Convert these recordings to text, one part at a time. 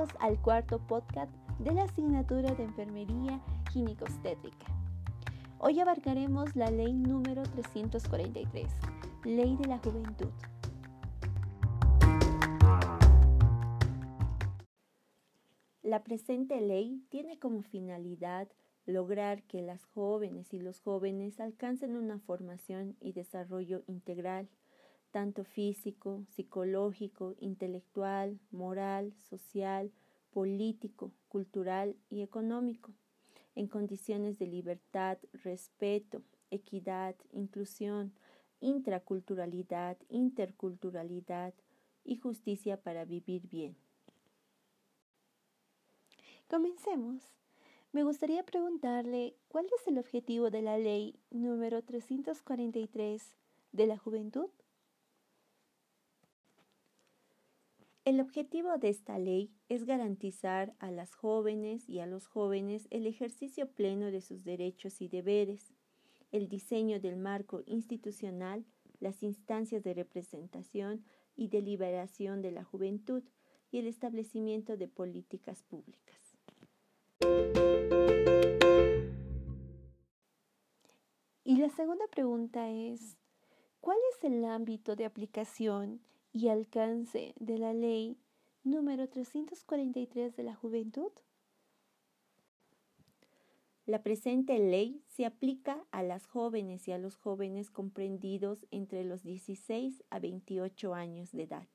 Bienvenidos al cuarto podcast de la asignatura de Enfermería Ginecostétrica. Hoy abarcaremos la ley número 343, Ley de la Juventud. La presente ley tiene como finalidad lograr que las jóvenes y los jóvenes alcancen una formación y desarrollo integral tanto físico, psicológico, intelectual, moral, social, político, cultural y económico, en condiciones de libertad, respeto, equidad, inclusión, intraculturalidad, interculturalidad y justicia para vivir bien. Comencemos. Me gustaría preguntarle cuál es el objetivo de la ley número 343 de la juventud. El objetivo de esta ley es garantizar a las jóvenes y a los jóvenes el ejercicio pleno de sus derechos y deberes, el diseño del marco institucional, las instancias de representación y deliberación de la juventud y el establecimiento de políticas públicas. Y la segunda pregunta es, ¿cuál es el ámbito de aplicación y alcance de la ley número 343 de la juventud? La presente ley se aplica a las jóvenes y a los jóvenes comprendidos entre los 16 a 28 años de edad,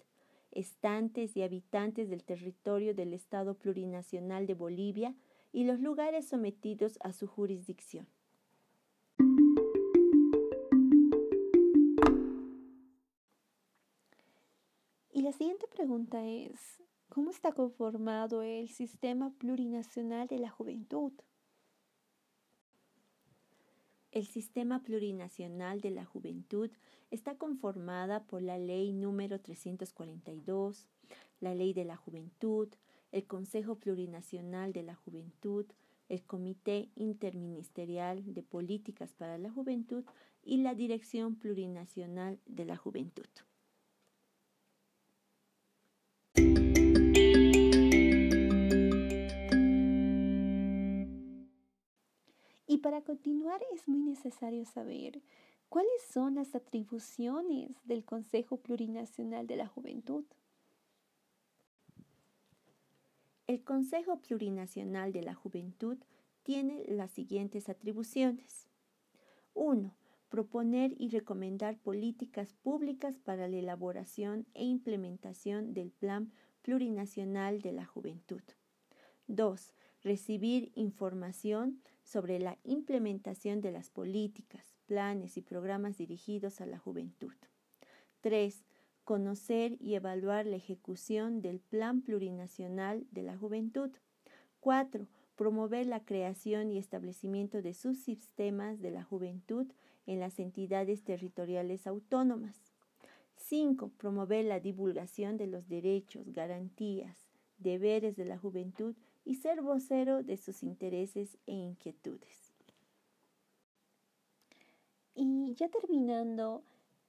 estantes y habitantes del territorio del Estado plurinacional de Bolivia y los lugares sometidos a su jurisdicción. La siguiente pregunta es, ¿cómo está conformado el sistema plurinacional de la juventud? El sistema plurinacional de la juventud está conformada por la ley número 342, la ley de la juventud, el Consejo Plurinacional de la Juventud, el Comité Interministerial de Políticas para la Juventud y la Dirección Plurinacional de la Juventud. Para continuar es muy necesario saber cuáles son las atribuciones del Consejo Plurinacional de la Juventud. El Consejo Plurinacional de la Juventud tiene las siguientes atribuciones. 1. Proponer y recomendar políticas públicas para la elaboración e implementación del Plan Plurinacional de la Juventud. 2 recibir información sobre la implementación de las políticas, planes y programas dirigidos a la juventud. 3. Conocer y evaluar la ejecución del Plan Plurinacional de la Juventud. 4. Promover la creación y establecimiento de sus sistemas de la juventud en las entidades territoriales autónomas. 5. Promover la divulgación de los derechos, garantías, deberes de la juventud y ser vocero de sus intereses e inquietudes. Y ya terminando,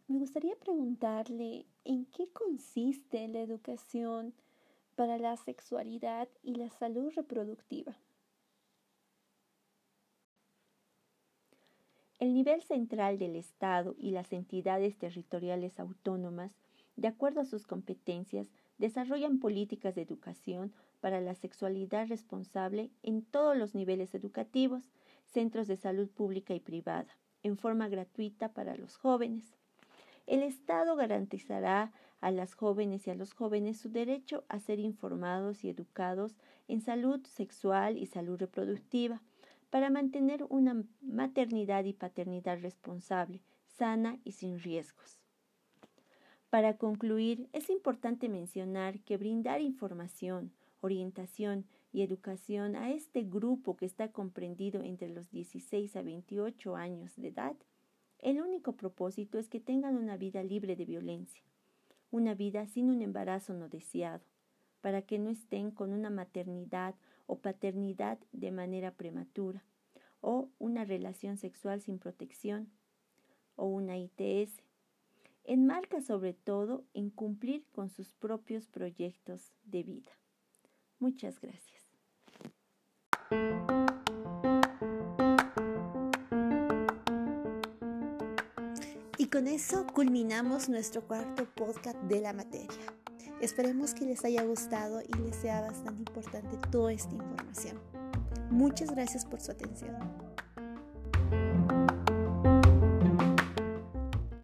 me gustaría preguntarle en qué consiste la educación para la sexualidad y la salud reproductiva. El nivel central del Estado y las entidades territoriales autónomas, de acuerdo a sus competencias, desarrollan políticas de educación para la sexualidad responsable en todos los niveles educativos, centros de salud pública y privada, en forma gratuita para los jóvenes. El Estado garantizará a las jóvenes y a los jóvenes su derecho a ser informados y educados en salud sexual y salud reproductiva, para mantener una maternidad y paternidad responsable, sana y sin riesgos. Para concluir, es importante mencionar que brindar información, orientación y educación a este grupo que está comprendido entre los 16 a 28 años de edad, el único propósito es que tengan una vida libre de violencia, una vida sin un embarazo no deseado, para que no estén con una maternidad o paternidad de manera prematura, o una relación sexual sin protección, o una ITS. Enmarca sobre todo en cumplir con sus propios proyectos de vida. Muchas gracias. Y con eso culminamos nuestro cuarto podcast de la materia. Esperemos que les haya gustado y les sea bastante importante toda esta información. Muchas gracias por su atención.